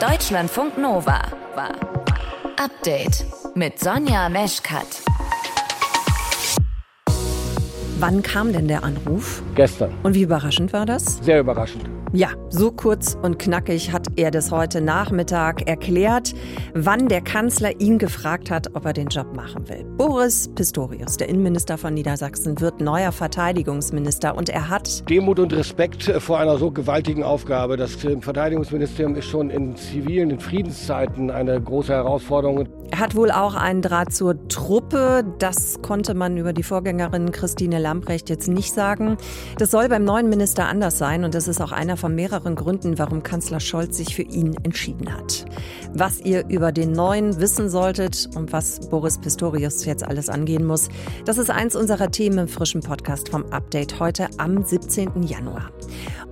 Deutschlandfunk Nova war Update mit Sonja Meschkat. Wann kam denn der Anruf? Gestern. Und wie überraschend war das? Sehr überraschend. Ja, so kurz und knackig hat er das heute Nachmittag erklärt, wann der Kanzler ihn gefragt hat, ob er den Job machen will. Boris Pistorius, der Innenminister von Niedersachsen, wird neuer Verteidigungsminister und er hat Demut und Respekt vor einer so gewaltigen Aufgabe. Das Verteidigungsministerium ist schon in zivilen, in Friedenszeiten eine große Herausforderung. Er hat wohl auch einen Draht zur Truppe. Das konnte man über die Vorgängerin Christine Lambrecht jetzt nicht sagen. Das soll beim neuen Minister anders sein und das ist auch einer von mehreren Gründen, warum Kanzler Scholz sich für ihn entschieden hat. Was ihr über den neuen wissen solltet und was Boris Pistorius jetzt alles angehen muss, das ist eins unserer Themen im frischen Podcast vom Update heute am 17. Januar.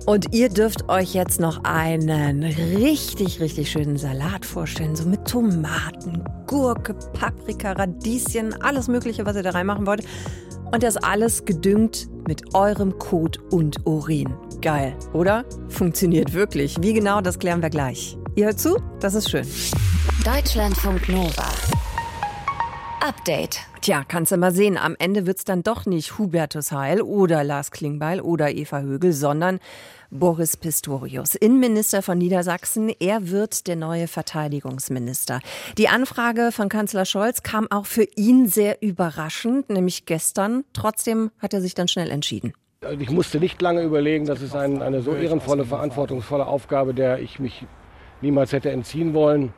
Und ihr dürft euch jetzt noch einen richtig, richtig schönen Salat vorstellen, so mit Tomaten, Gurke, Paprika, Radieschen, alles Mögliche, was ihr da reinmachen wollt. Und das alles gedüngt mit eurem Kot und Urin. Geil, oder? Funktioniert wirklich. Wie genau, das klären wir gleich. Ihr hört zu? Das ist schön. Deutschlandfunk Nova. Update. Tja, kannst du mal sehen, am Ende wird's dann doch nicht Hubertus Heil oder Lars Klingbeil oder Eva Högel, sondern Boris Pistorius, Innenminister von Niedersachsen. Er wird der neue Verteidigungsminister. Die Anfrage von Kanzler Scholz kam auch für ihn sehr überraschend, nämlich gestern. Trotzdem hat er sich dann schnell entschieden. Also ich musste nicht lange überlegen, das ist ein, eine so ehrenvolle, verantwortungsvolle Aufgabe, der ich mich niemals hätte entziehen wollen.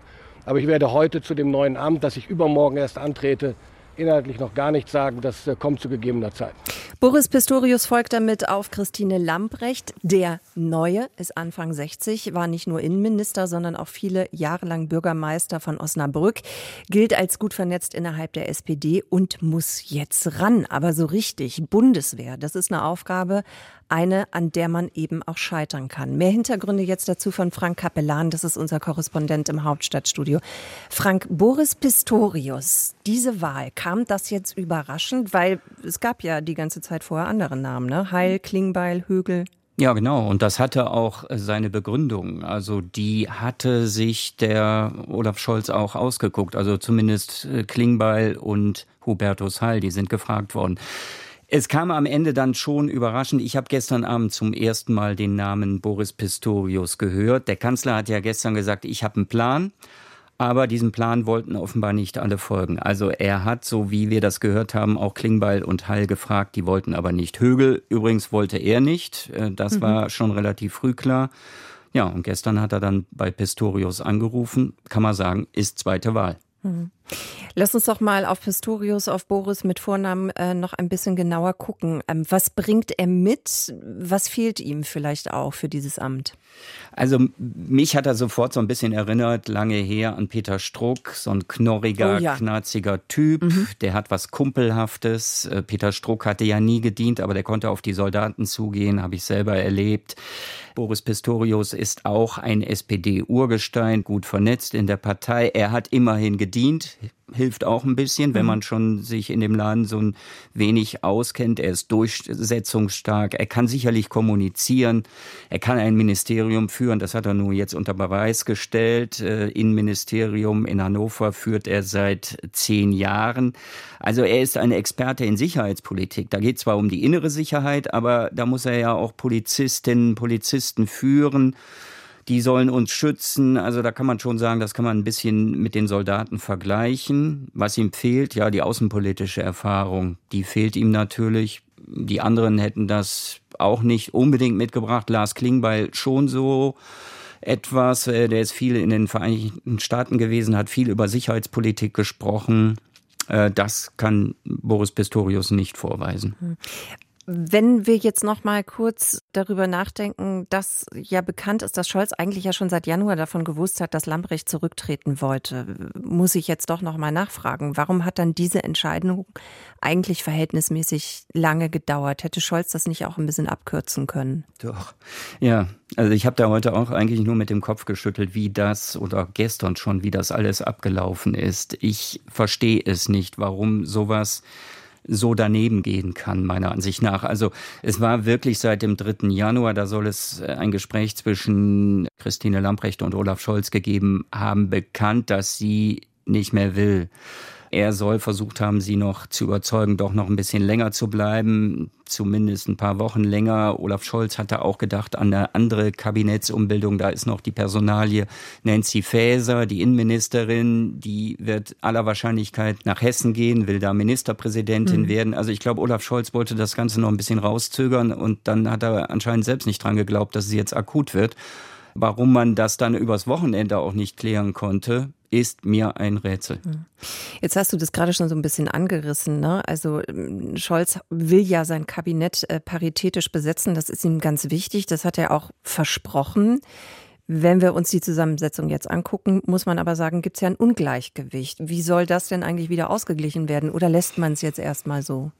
Aber ich werde heute zu dem neuen Amt, das ich übermorgen erst antrete, inhaltlich noch gar nichts sagen. Das äh, kommt zu gegebener Zeit. Boris Pistorius folgt damit auf Christine Lambrecht. Der Neue ist Anfang 60, war nicht nur Innenminister, sondern auch viele Jahre lang Bürgermeister von Osnabrück, gilt als gut vernetzt innerhalb der SPD und muss jetzt ran. Aber so richtig, Bundeswehr, das ist eine Aufgabe, eine, an der man eben auch scheitern kann. Mehr Hintergründe jetzt dazu von Frank Kapellan, das ist unser Korrespondent im Hauptstadtstudio. Frank, Boris Pistorius, diese Wahl, kam das jetzt überraschend? Weil es gab ja die ganze Zeit vorher andere Namen, ne? Heil, Klingbeil, Högel. Ja, genau. Und das hatte auch seine Begründung. Also die hatte sich der Olaf Scholz auch ausgeguckt. Also zumindest äh, Klingbeil und Hubertus Heil, die sind gefragt worden. Es kam am Ende dann schon überraschend. Ich habe gestern Abend zum ersten Mal den Namen Boris Pistorius gehört. Der Kanzler hat ja gestern gesagt, ich habe einen Plan. Aber diesem Plan wollten offenbar nicht alle folgen. Also er hat, so wie wir das gehört haben, auch Klingbeil und Hall gefragt, die wollten aber nicht. Högel übrigens wollte er nicht. Äh, das mhm. war schon relativ früh klar. Ja, und gestern hat er dann bei Pistorius angerufen. Kann man sagen, ist zweite Wahl. Mhm. Lass uns doch mal auf Pistorius, auf Boris mit Vornamen äh, noch ein bisschen genauer gucken. Ähm, was bringt er mit? Was fehlt ihm vielleicht auch für dieses Amt? Also mich hat er sofort so ein bisschen erinnert, lange her an Peter Struck, so ein knorriger, oh ja. knarziger Typ. Mhm. Der hat was Kumpelhaftes. Äh, Peter Struck hatte ja nie gedient, aber der konnte auf die Soldaten zugehen, habe ich selber erlebt. Boris Pistorius ist auch ein SPD-Urgestein, gut vernetzt in der Partei. Er hat immerhin gedient, hilft auch ein bisschen, wenn mhm. man schon sich in dem Laden so ein wenig auskennt. Er ist durchsetzungsstark, er kann sicherlich kommunizieren, er kann ein Ministerium führen, das hat er nun jetzt unter Beweis gestellt. Äh, Innenministerium in Hannover führt er seit zehn Jahren. Also er ist ein Experte in Sicherheitspolitik. Da geht zwar um die innere Sicherheit, aber da muss er ja auch Polizistinnen, Polizisten führen die sollen uns schützen. Also da kann man schon sagen, das kann man ein bisschen mit den Soldaten vergleichen. Was ihm fehlt, ja, die außenpolitische Erfahrung, die fehlt ihm natürlich. Die anderen hätten das auch nicht unbedingt mitgebracht. Lars Klingbeil schon so etwas. Äh, der ist viel in den Vereinigten Staaten gewesen, hat viel über Sicherheitspolitik gesprochen. Äh, das kann Boris Pistorius nicht vorweisen. Wenn wir jetzt noch mal kurz darüber nachdenken, dass ja bekannt ist, dass Scholz eigentlich ja schon seit Januar davon gewusst hat, dass Lambrecht zurücktreten wollte, muss ich jetzt doch noch mal nachfragen, warum hat dann diese Entscheidung eigentlich verhältnismäßig lange gedauert? Hätte Scholz das nicht auch ein bisschen abkürzen können? Doch. Ja, also ich habe da heute auch eigentlich nur mit dem Kopf geschüttelt, wie das oder gestern schon, wie das alles abgelaufen ist. Ich verstehe es nicht, warum sowas so daneben gehen kann, meiner Ansicht nach. Also es war wirklich seit dem 3. Januar, da soll es äh, ein Gespräch zwischen Christine Lamprecht und Olaf Scholz gegeben haben, bekannt, dass sie nicht mehr will. Er soll versucht haben, sie noch zu überzeugen, doch noch ein bisschen länger zu bleiben, zumindest ein paar Wochen länger. Olaf Scholz hatte auch gedacht an eine andere Kabinettsumbildung. Da ist noch die Personalie Nancy Faeser, die Innenministerin, die wird aller Wahrscheinlichkeit nach Hessen gehen, will da Ministerpräsidentin mhm. werden. Also ich glaube, Olaf Scholz wollte das Ganze noch ein bisschen rauszögern und dann hat er anscheinend selbst nicht dran geglaubt, dass es jetzt akut wird. Warum man das dann übers Wochenende auch nicht klären konnte, ist mir ein Rätsel. Hm. Jetzt hast du das gerade schon so ein bisschen angerissen. Ne? Also ähm, Scholz will ja sein Kabinett äh, paritätisch besetzen. Das ist ihm ganz wichtig. Das hat er auch versprochen. Wenn wir uns die Zusammensetzung jetzt angucken, muss man aber sagen, gibt es ja ein Ungleichgewicht. Wie soll das denn eigentlich wieder ausgeglichen werden? Oder lässt man es jetzt erstmal so?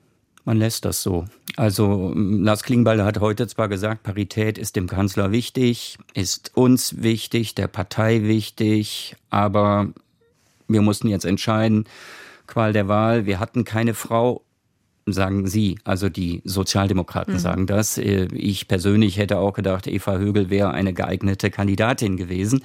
Man lässt das so. Also Lars Klingbeil hat heute zwar gesagt, Parität ist dem Kanzler wichtig, ist uns wichtig, der Partei wichtig, aber wir mussten jetzt entscheiden, Qual der Wahl, wir hatten keine Frau sagen Sie, also die Sozialdemokraten mhm. sagen das. Äh, ich persönlich hätte auch gedacht, Eva Högel wäre eine geeignete Kandidatin gewesen.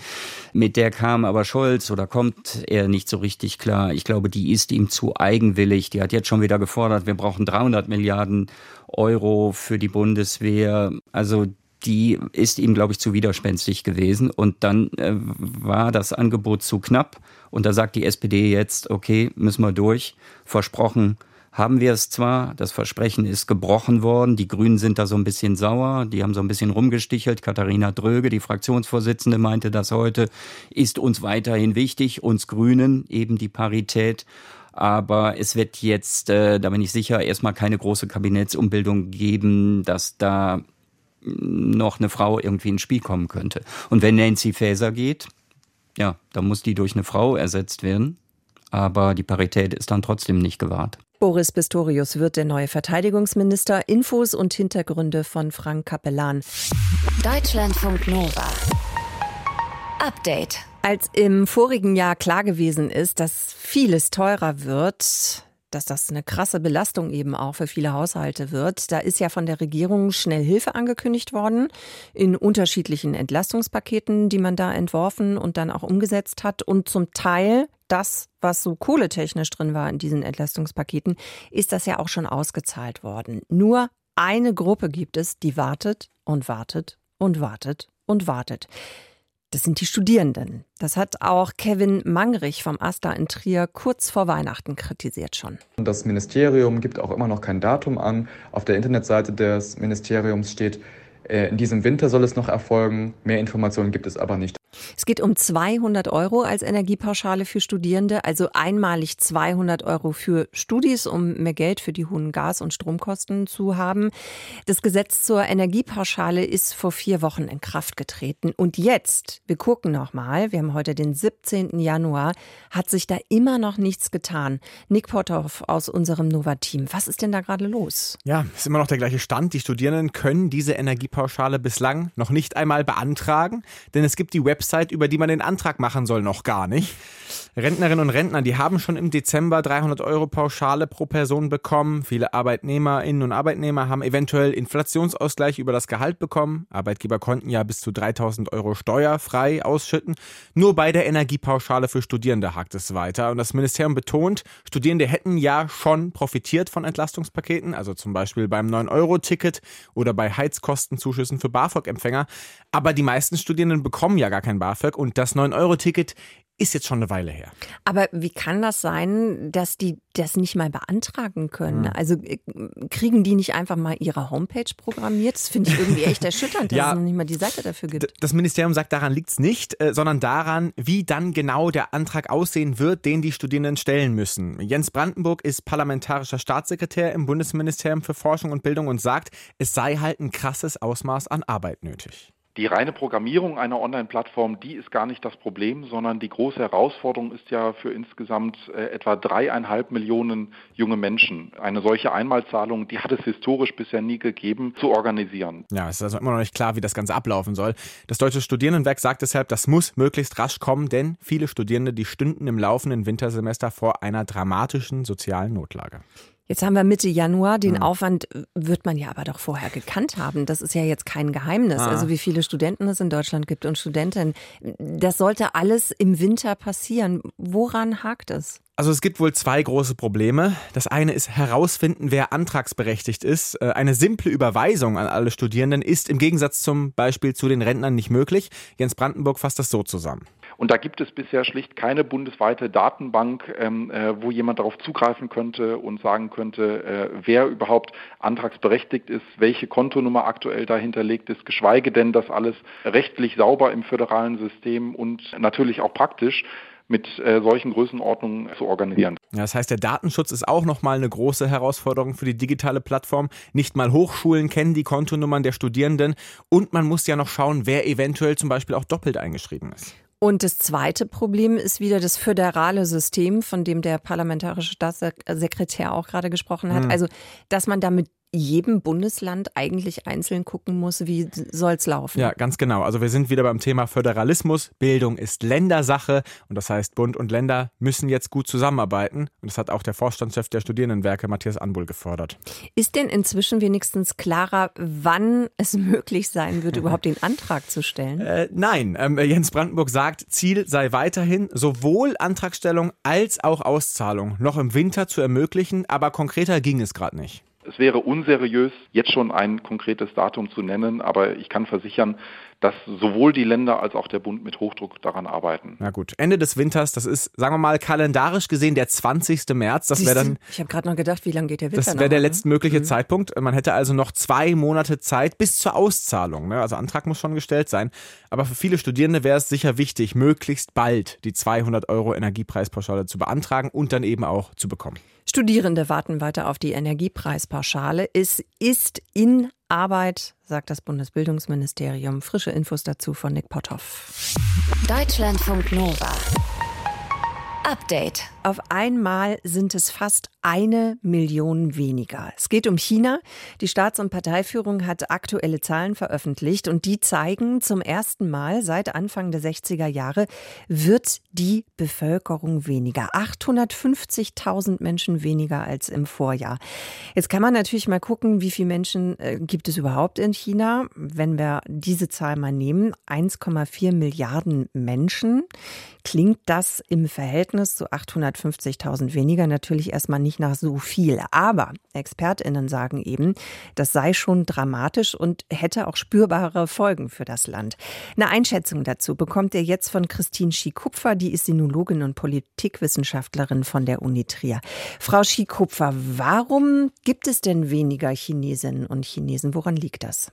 Mit der kam aber Scholz oder kommt er nicht so richtig klar. Ich glaube, die ist ihm zu eigenwillig. Die hat jetzt schon wieder gefordert, wir brauchen 300 Milliarden Euro für die Bundeswehr. Also die ist ihm, glaube ich, zu widerspenstig gewesen. Und dann äh, war das Angebot zu knapp. Und da sagt die SPD jetzt, okay, müssen wir durch. Versprochen, haben wir es zwar, das Versprechen ist gebrochen worden, die Grünen sind da so ein bisschen sauer, die haben so ein bisschen rumgestichelt. Katharina Dröge, die Fraktionsvorsitzende, meinte das heute, ist uns weiterhin wichtig, uns Grünen eben die Parität. Aber es wird jetzt, äh, da bin ich sicher, erstmal keine große Kabinettsumbildung geben, dass da noch eine Frau irgendwie ins Spiel kommen könnte. Und wenn Nancy Faeser geht, ja, dann muss die durch eine Frau ersetzt werden. Aber die Parität ist dann trotzdem nicht gewahrt. Boris Pistorius wird der neue Verteidigungsminister. Infos und Hintergründe von Frank Kapellan. Deutschlandfunk Nova. Update. Als im vorigen Jahr klar gewesen ist, dass vieles teurer wird, dass das eine krasse Belastung eben auch für viele Haushalte wird. Da ist ja von der Regierung schnell Hilfe angekündigt worden in unterschiedlichen Entlastungspaketen, die man da entworfen und dann auch umgesetzt hat. Und zum Teil das, was so kohletechnisch drin war in diesen Entlastungspaketen, ist das ja auch schon ausgezahlt worden. Nur eine Gruppe gibt es, die wartet und wartet und wartet und wartet. Das sind die Studierenden. Das hat auch Kevin Mangrich vom AStA in Trier kurz vor Weihnachten kritisiert schon. Das Ministerium gibt auch immer noch kein Datum an. Auf der Internetseite des Ministeriums steht, äh, in diesem Winter soll es noch erfolgen. Mehr Informationen gibt es aber nicht. Es geht um 200 Euro als Energiepauschale für Studierende, also einmalig 200 Euro für Studis, um mehr Geld für die hohen Gas- und Stromkosten zu haben. Das Gesetz zur Energiepauschale ist vor vier Wochen in Kraft getreten. Und jetzt, wir gucken nochmal, wir haben heute den 17. Januar, hat sich da immer noch nichts getan. Nick Potthoff aus unserem Nova-Team, was ist denn da gerade los? Ja, ist immer noch der gleiche Stand. Die Studierenden können diese Energiepauschale bislang noch nicht einmal beantragen, denn es gibt die Website Website, über die man den Antrag machen soll, noch gar nicht. Rentnerinnen und Rentner, die haben schon im Dezember 300 Euro Pauschale pro Person bekommen. Viele Arbeitnehmerinnen und Arbeitnehmer haben eventuell Inflationsausgleich über das Gehalt bekommen. Arbeitgeber konnten ja bis zu 3000 Euro steuerfrei ausschütten. Nur bei der Energiepauschale für Studierende hakt es weiter. Und das Ministerium betont, Studierende hätten ja schon profitiert von Entlastungspaketen, also zum Beispiel beim 9-Euro-Ticket oder bei Heizkostenzuschüssen für BAföG-Empfänger. Aber die meisten Studierenden bekommen ja gar kein BAföG und das 9-Euro-Ticket ist jetzt schon eine Weile her. Aber wie kann das sein, dass die das nicht mal beantragen können? Mhm. Also äh, kriegen die nicht einfach mal ihre Homepage programmiert? Das finde ich irgendwie echt erschütternd, dass ja, es noch nicht mal die Seite dafür gibt. Das Ministerium sagt, daran liegt es nicht, äh, sondern daran, wie dann genau der Antrag aussehen wird, den die Studierenden stellen müssen. Jens Brandenburg ist parlamentarischer Staatssekretär im Bundesministerium für Forschung und Bildung und sagt, es sei halt ein krasses Ausmaß an Arbeit nötig. Die reine Programmierung einer Online-Plattform, die ist gar nicht das Problem, sondern die große Herausforderung ist ja für insgesamt äh, etwa dreieinhalb Millionen junge Menschen. Eine solche Einmalzahlung, die hat es historisch bisher nie gegeben, zu organisieren. Ja, es ist also immer noch nicht klar, wie das Ganze ablaufen soll. Das Deutsche Studierendenwerk sagt deshalb, das muss möglichst rasch kommen, denn viele Studierende, die stünden im laufenden Wintersemester vor einer dramatischen sozialen Notlage. Jetzt haben wir Mitte Januar. Den ja. Aufwand wird man ja aber doch vorher gekannt haben. Das ist ja jetzt kein Geheimnis. Ah. Also wie viele Studenten es in Deutschland gibt und Studentinnen. Das sollte alles im Winter passieren. Woran hakt es? Also es gibt wohl zwei große Probleme. Das eine ist herausfinden, wer antragsberechtigt ist. Äh, eine simple Überweisung an alle Studierenden ist im Gegensatz zum Beispiel zu den Rentnern nicht möglich. Jens Brandenburg fasst das so zusammen. Und da gibt es bisher schlicht keine bundesweite Datenbank, ähm, äh, wo jemand darauf zugreifen könnte und sagen könnte, äh, wer überhaupt antragsberechtigt ist, welche Kontonummer aktuell dahinterlegt ist, geschweige denn, dass alles rechtlich sauber im föderalen System und natürlich auch praktisch mit äh, solchen Größenordnungen zu organisieren. Ja, das heißt, der Datenschutz ist auch nochmal eine große Herausforderung für die digitale Plattform. Nicht mal Hochschulen kennen die Kontonummern der Studierenden und man muss ja noch schauen, wer eventuell zum Beispiel auch doppelt eingeschrieben ist. Und das zweite Problem ist wieder das föderale System, von dem der parlamentarische Staatssekretär auch gerade gesprochen hat. Mhm. Also, dass man damit jedem Bundesland eigentlich einzeln gucken muss, wie soll es laufen. Ja, ganz genau. Also wir sind wieder beim Thema Föderalismus. Bildung ist Ländersache und das heißt, Bund und Länder müssen jetzt gut zusammenarbeiten. Und das hat auch der Vorstandschef der Studierendenwerke, Matthias Anbuhl, gefordert. Ist denn inzwischen wenigstens klarer, wann es möglich sein wird, überhaupt den Antrag zu stellen? Äh, nein, ähm, Jens Brandenburg sagt, Ziel sei weiterhin, sowohl Antragstellung als auch Auszahlung noch im Winter zu ermöglichen, aber konkreter ging es gerade nicht. Es wäre unseriös, jetzt schon ein konkretes Datum zu nennen, aber ich kann versichern, dass sowohl die Länder als auch der Bund mit Hochdruck daran arbeiten. Na gut, Ende des Winters, das ist, sagen wir mal, kalendarisch gesehen der 20. März. Das wäre dann. Ich habe gerade noch gedacht, wie lange geht der Winter? Das wäre der letztmögliche mhm. Zeitpunkt. Man hätte also noch zwei Monate Zeit bis zur Auszahlung. Ne? Also Antrag muss schon gestellt sein. Aber für viele Studierende wäre es sicher wichtig, möglichst bald die 200 Euro Energiepreispauschale zu beantragen und dann eben auch zu bekommen. Studierende warten weiter auf die Energiepreispauschale. Es ist in Arbeit, sagt das Bundesbildungsministerium. Frische Infos dazu von Nick Potthoff. Deutschlandfunk Nova. Update. Auf einmal sind es fast eine Million weniger. Es geht um China. Die Staats- und Parteiführung hat aktuelle Zahlen veröffentlicht und die zeigen, zum ersten Mal seit Anfang der 60er Jahre wird die Bevölkerung weniger. 850.000 Menschen weniger als im Vorjahr. Jetzt kann man natürlich mal gucken, wie viele Menschen äh, gibt es überhaupt in China. Wenn wir diese Zahl mal nehmen, 1,4 Milliarden Menschen, klingt das im Verhältnis zu 850.000 weniger natürlich erstmal nicht nach so viel. Aber ExpertInnen sagen eben, das sei schon dramatisch und hätte auch spürbare Folgen für das Land. Eine Einschätzung dazu bekommt ihr jetzt von Christine Schikupfer, die ist Sinologin und Politikwissenschaftlerin von der Uni Trier. Frau Schikupfer, warum gibt es denn weniger Chinesinnen und Chinesen? Woran liegt das?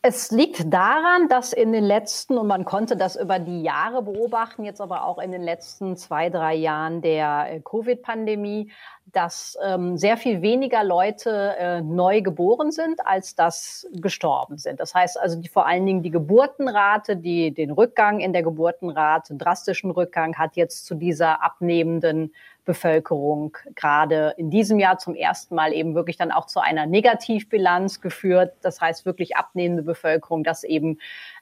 Es liegt daran, dass in den letzten, und man konnte das über die Jahre beobachten, jetzt aber auch in den letzten zwei, drei Jahren der äh, Covid-Pandemie, dass ähm, sehr viel weniger Leute äh, neu geboren sind, als das gestorben sind. Das heißt also die, vor allen Dingen die Geburtenrate, die, den Rückgang in der Geburtenrate, drastischen Rückgang hat jetzt zu dieser abnehmenden Bevölkerung gerade in diesem Jahr zum ersten Mal eben wirklich dann auch zu einer Negativbilanz geführt. Das heißt wirklich abnehmende Bevölkerung, dass eben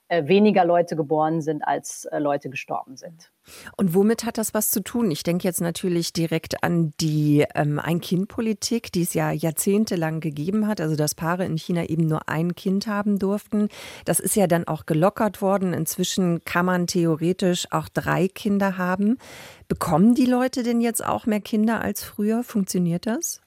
weniger Leute geboren sind, als äh, Leute gestorben sind. Und womit hat das was zu tun? Ich denke jetzt natürlich direkt an die ähm, Ein-Kind-Politik, die es ja jahrzehntelang gegeben hat, also dass Paare in China eben nur ein Kind haben durften. Das ist ja dann auch gelockert worden. Inzwischen kann man theoretisch auch drei Kinder haben. Bekommen die Leute denn jetzt auch mehr Kinder als früher? Funktioniert das?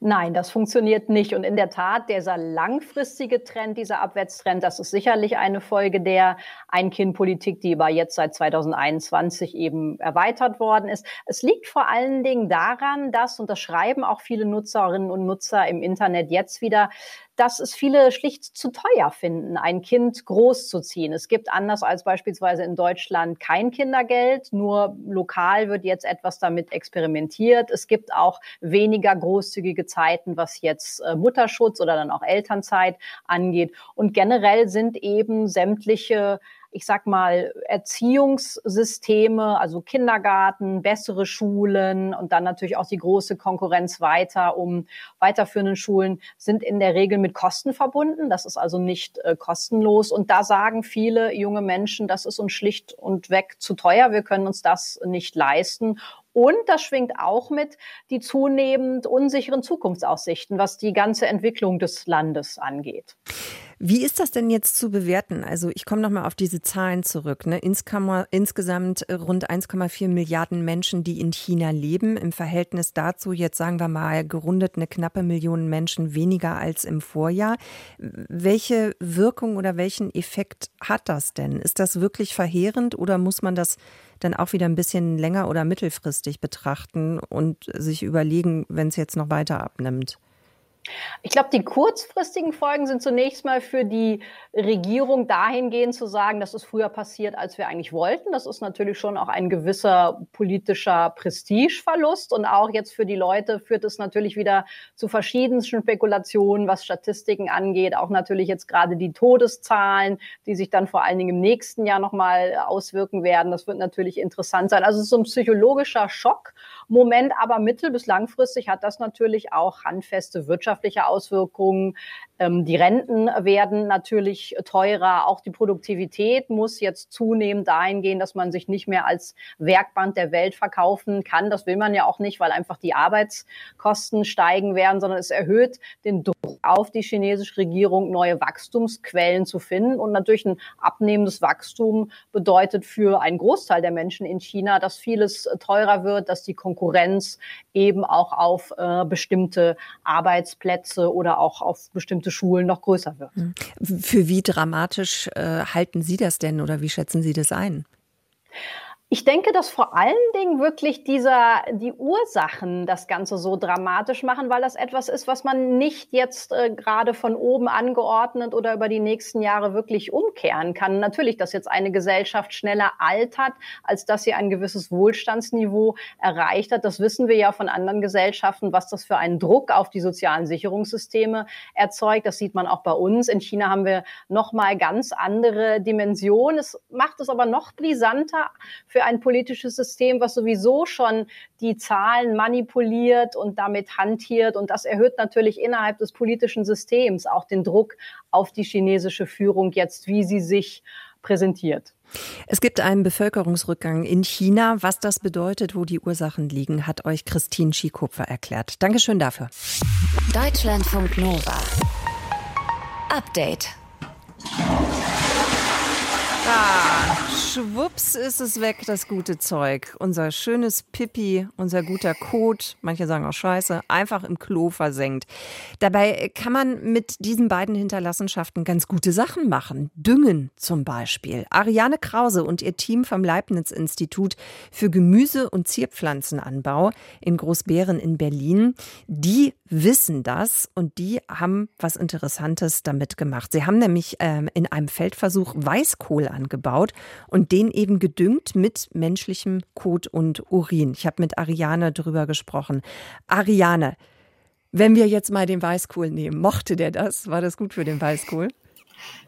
Nein, das funktioniert nicht. Und in der Tat, dieser langfristige Trend, dieser Abwärtstrend, das ist sicherlich eine Folge der Ein-Kind-Politik, die aber jetzt seit 2021 eben erweitert worden ist. Es liegt vor allen Dingen daran, dass, und das schreiben auch viele Nutzerinnen und Nutzer im Internet jetzt wieder, dass es viele schlicht zu teuer finden, ein Kind großzuziehen. Es gibt anders als beispielsweise in Deutschland kein Kindergeld, nur lokal wird jetzt etwas damit experimentiert. Es gibt auch weniger großzügige Zeiten, was jetzt äh, Mutterschutz oder dann auch Elternzeit angeht. Und generell sind eben sämtliche ich sag mal, Erziehungssysteme, also Kindergarten, bessere Schulen und dann natürlich auch die große Konkurrenz weiter um weiterführenden Schulen sind in der Regel mit Kosten verbunden. Das ist also nicht äh, kostenlos. Und da sagen viele junge Menschen, das ist uns schlicht und weg zu teuer. Wir können uns das nicht leisten. Und das schwingt auch mit die zunehmend unsicheren Zukunftsaussichten, was die ganze Entwicklung des Landes angeht. Wie ist das denn jetzt zu bewerten? Also ich komme nochmal auf diese Zahlen zurück. Ne? Insgesamt rund 1,4 Milliarden Menschen, die in China leben. Im Verhältnis dazu jetzt sagen wir mal gerundet eine knappe Million Menschen weniger als im Vorjahr. Welche Wirkung oder welchen Effekt hat das denn? Ist das wirklich verheerend oder muss man das dann auch wieder ein bisschen länger oder mittelfristig betrachten und sich überlegen, wenn es jetzt noch weiter abnimmt? Ich glaube, die kurzfristigen Folgen sind zunächst mal für die Regierung dahingehend zu sagen, das ist früher passiert, als wir eigentlich wollten. Das ist natürlich schon auch ein gewisser politischer Prestigeverlust. Und auch jetzt für die Leute führt es natürlich wieder zu verschiedensten Spekulationen, was Statistiken angeht. Auch natürlich jetzt gerade die Todeszahlen, die sich dann vor allen Dingen im nächsten Jahr nochmal auswirken werden. Das wird natürlich interessant sein. Also es ist so ein psychologischer Schockmoment, aber mittel- bis langfristig hat das natürlich auch handfeste Wirtschaft wirtschaftliche Auswirkungen. Ähm, die Renten werden natürlich teurer. Auch die Produktivität muss jetzt zunehmend dahin gehen, dass man sich nicht mehr als Werkband der Welt verkaufen kann. Das will man ja auch nicht, weil einfach die Arbeitskosten steigen werden, sondern es erhöht den Druck auf die chinesische Regierung, neue Wachstumsquellen zu finden. Und natürlich ein abnehmendes Wachstum bedeutet für einen Großteil der Menschen in China, dass vieles teurer wird, dass die Konkurrenz eben auch auf äh, bestimmte Arbeitsplätze oder auch auf bestimmte Schulen noch größer wird. Hm. Für wie dramatisch äh, halten Sie das denn oder wie schätzen Sie das ein? Ich denke, dass vor allen Dingen wirklich dieser, die Ursachen das Ganze so dramatisch machen, weil das etwas ist, was man nicht jetzt äh, gerade von oben angeordnet oder über die nächsten Jahre wirklich umkehren kann. Natürlich, dass jetzt eine Gesellschaft schneller altert, als dass sie ein gewisses Wohlstandsniveau erreicht hat. Das wissen wir ja von anderen Gesellschaften, was das für einen Druck auf die sozialen Sicherungssysteme erzeugt. Das sieht man auch bei uns. In China haben wir nochmal ganz andere Dimensionen. Es macht es aber noch brisanter für ein politisches System, was sowieso schon die Zahlen manipuliert und damit hantiert. Und das erhöht natürlich innerhalb des politischen Systems auch den Druck auf die chinesische Führung jetzt, wie sie sich präsentiert. Es gibt einen Bevölkerungsrückgang in China. Was das bedeutet, wo die Ursachen liegen, hat euch Christine Schikopfer erklärt. Dankeschön dafür. Deutschlandfunk Nova. Update. Ah, schwupps ist es weg, das gute Zeug. Unser schönes Pipi, unser guter Kot, manche sagen auch Scheiße, einfach im Klo versenkt. Dabei kann man mit diesen beiden Hinterlassenschaften ganz gute Sachen machen. Düngen zum Beispiel. Ariane Krause und ihr Team vom Leibniz-Institut für Gemüse- und Zierpflanzenanbau in Großbären in Berlin, die wissen das und die haben was Interessantes damit gemacht. Sie haben nämlich ähm, in einem Feldversuch Weißkohl angebaut und den eben gedüngt mit menschlichem Kot und Urin. Ich habe mit Ariane drüber gesprochen. Ariane, wenn wir jetzt mal den Weißkohl nehmen, mochte der das? War das gut für den Weißkohl?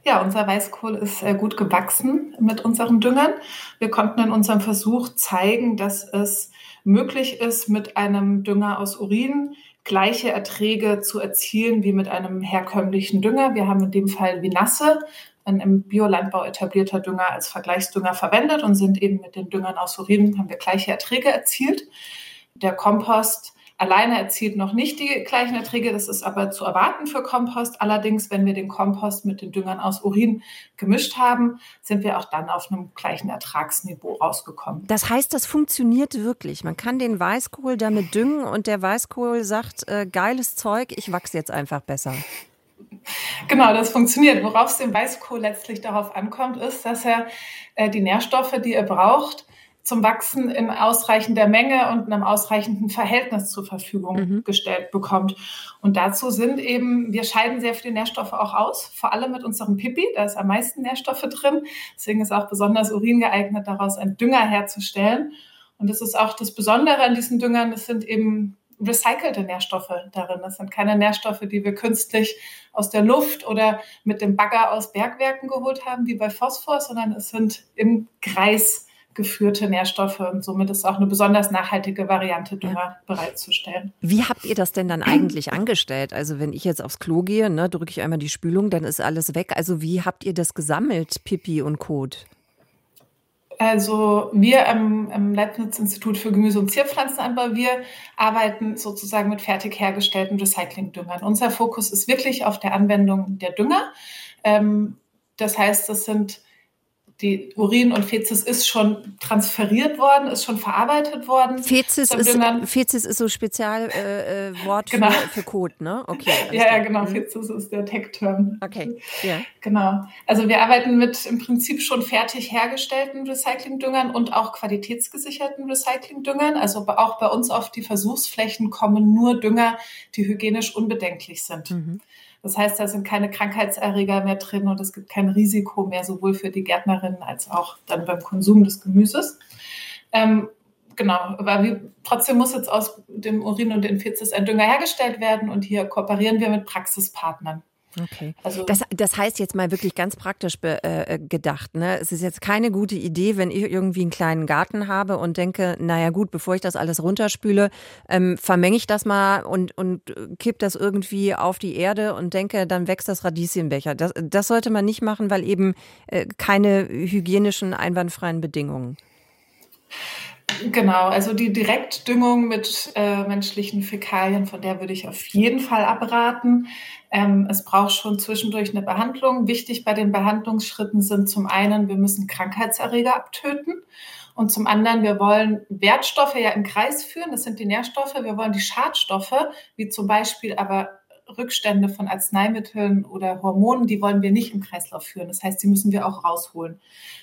Ja, unser Weißkohl ist äh, gut gewachsen mit unseren Düngern. Wir konnten in unserem Versuch zeigen, dass es möglich ist, mit einem Dünger aus Urin gleiche Erträge zu erzielen wie mit einem herkömmlichen Dünger. Wir haben in dem Fall Vinasse, ein im Biolandbau etablierter Dünger, als Vergleichsdünger verwendet und sind eben mit den Düngern aus Urin, haben wir gleiche Erträge erzielt. Der Kompost alleine erzielt noch nicht die gleichen Erträge. Das ist aber zu erwarten für Kompost. Allerdings, wenn wir den Kompost mit den Düngern aus Urin gemischt haben, sind wir auch dann auf einem gleichen Ertragsniveau rausgekommen. Das heißt, das funktioniert wirklich. Man kann den Weißkohl damit düngen und der Weißkohl sagt, äh, geiles Zeug, ich wachse jetzt einfach besser. Genau, das funktioniert. Worauf es dem Weißkohl letztlich darauf ankommt, ist, dass er äh, die Nährstoffe, die er braucht, zum Wachsen in ausreichender Menge und einem ausreichenden Verhältnis zur Verfügung mhm. gestellt bekommt. Und dazu sind eben, wir scheiden sehr viele Nährstoffe auch aus, vor allem mit unserem Pipi, da ist am meisten Nährstoffe drin. Deswegen ist auch besonders Urin geeignet, daraus einen Dünger herzustellen. Und das ist auch das Besondere an diesen Düngern, das sind eben recycelte Nährstoffe darin. Das sind keine Nährstoffe, die wir künstlich aus der Luft oder mit dem Bagger aus Bergwerken geholt haben, wie bei Phosphor, sondern es sind im Kreis geführte Nährstoffe und somit ist auch eine besonders nachhaltige Variante, Dünger bereitzustellen. Wie habt ihr das denn dann eigentlich angestellt? Also wenn ich jetzt aufs Klo gehe, ne, drücke ich einmal die Spülung, dann ist alles weg. Also wie habt ihr das gesammelt, Pipi und Kot? Also wir am, am Leibniz-Institut für Gemüse- und Zierpflanzenanbau, wir arbeiten sozusagen mit fertig hergestellten Recyclingdüngern. Unser Fokus ist wirklich auf der Anwendung der Dünger. Ähm, das heißt, das sind die Urin und Fezis ist schon transferiert worden, ist schon verarbeitet worden. Fezis, ist, Fezis ist so Spezialwort äh, äh, genau. für, für Code, ne? Okay. ja, ja, genau. Mhm. Fezis ist der Tech-Term. Okay, ja. Genau. Also wir arbeiten mit im Prinzip schon fertig hergestellten Recyclingdüngern und auch qualitätsgesicherten Recyclingdüngern. Also auch bei uns auf die Versuchsflächen kommen nur Dünger, die hygienisch unbedenklich sind. Mhm. Das heißt, da sind keine Krankheitserreger mehr drin und es gibt kein Risiko mehr, sowohl für die Gärtnerinnen als auch dann beim Konsum des Gemüses. Ähm, genau, aber wie, trotzdem muss jetzt aus dem Urin und den Fezes ein Dünger hergestellt werden und hier kooperieren wir mit Praxispartnern. Okay. Also das, das heißt jetzt mal wirklich ganz praktisch be, äh, äh, gedacht. Ne? Es ist jetzt keine gute Idee, wenn ich irgendwie einen kleinen Garten habe und denke, naja gut, bevor ich das alles runterspüle, ähm, vermenge ich das mal und, und kipp das irgendwie auf die Erde und denke, dann wächst das Radieschenbecher. Das, das sollte man nicht machen, weil eben äh, keine hygienischen, einwandfreien Bedingungen. Genau, also die Direktdüngung mit äh, menschlichen Fäkalien, von der würde ich auf jeden Fall abraten. Ähm, es braucht schon zwischendurch eine Behandlung. Wichtig bei den Behandlungsschritten sind zum einen, wir müssen Krankheitserreger abtöten. Und zum anderen, wir wollen Wertstoffe ja im Kreis führen. Das sind die Nährstoffe. Wir wollen die Schadstoffe, wie zum Beispiel aber Rückstände von Arzneimitteln oder Hormonen, die wollen wir nicht im Kreislauf führen. Das heißt, die müssen wir auch rausholen.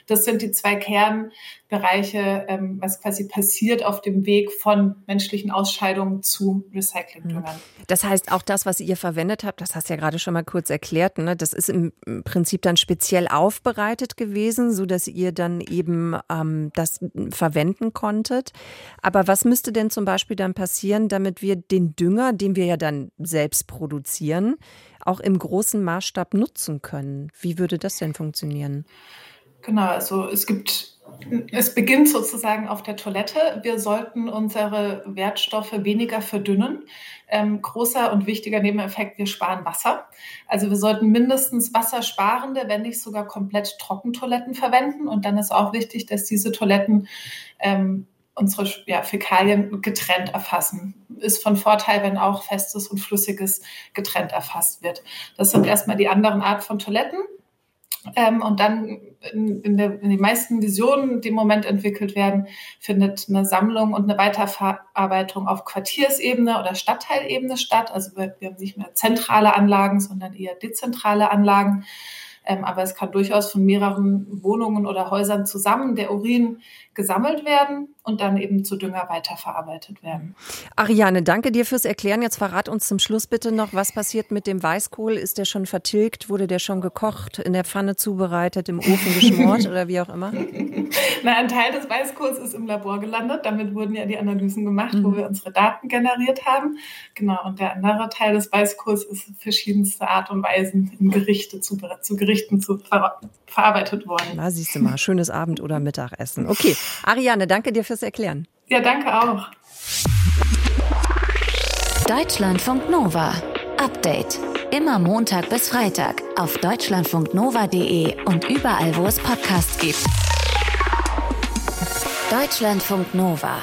Das sind die zwei Kernbereiche, ähm, was quasi passiert auf dem Weg von menschlichen Ausscheidungen zu Recyclingdüngern. Mhm. Das heißt, auch das, was ihr verwendet habt, das hast du ja gerade schon mal kurz erklärt, ne? das ist im Prinzip dann speziell aufbereitet gewesen, so dass ihr dann eben ähm, das verwenden konntet. Aber was müsste denn zum Beispiel dann passieren, damit wir den Dünger, den wir ja dann selbst produzieren, auch im großen Maßstab nutzen können? Wie würde das denn funktionieren? Genau, also es gibt, es beginnt sozusagen auf der Toilette. Wir sollten unsere Wertstoffe weniger verdünnen. Ähm, großer und wichtiger Nebeneffekt, wir sparen Wasser. Also wir sollten mindestens wassersparende, wenn nicht sogar komplett Trockentoiletten verwenden. Und dann ist auch wichtig, dass diese Toiletten ähm, unsere ja, Fäkalien getrennt erfassen. Ist von Vorteil, wenn auch festes und flüssiges getrennt erfasst wird. Das sind erstmal die anderen Art von Toiletten. Ähm, und dann in, in, der, in den meisten Visionen, die im Moment entwickelt werden, findet eine Sammlung und eine Weiterverarbeitung auf Quartiersebene oder Stadtteilebene statt. Also wir, wir haben nicht mehr zentrale Anlagen, sondern eher dezentrale Anlagen. Ähm, aber es kann durchaus von mehreren Wohnungen oder Häusern zusammen der Urin gesammelt werden und dann eben zu Dünger weiterverarbeitet werden. Ariane, danke dir fürs Erklären. Jetzt verrat uns zum Schluss bitte noch, was passiert mit dem Weißkohl? Ist der schon vertilgt? Wurde der schon gekocht, in der Pfanne zubereitet, im Ofen geschmort oder wie auch immer? Na, ein Teil des Weißkohls ist im Labor gelandet. Damit wurden ja die Analysen gemacht, mhm. wo wir unsere Daten generiert haben. Genau. Und der andere Teil des Weißkohls ist verschiedenste Art und Weisen in Gerichte zu, zu Gerichten zu ver verarbeitet worden. Na, siehst du mal, schönes Abend- oder Mittagessen. Okay, Ariane, danke dir fürs Erklären. Ja, danke auch. Deutschlandfunk Nova. Update. Immer Montag bis Freitag auf deutschlandfunknova.de und überall, wo es Podcasts gibt. Deutschlandfunk Nova.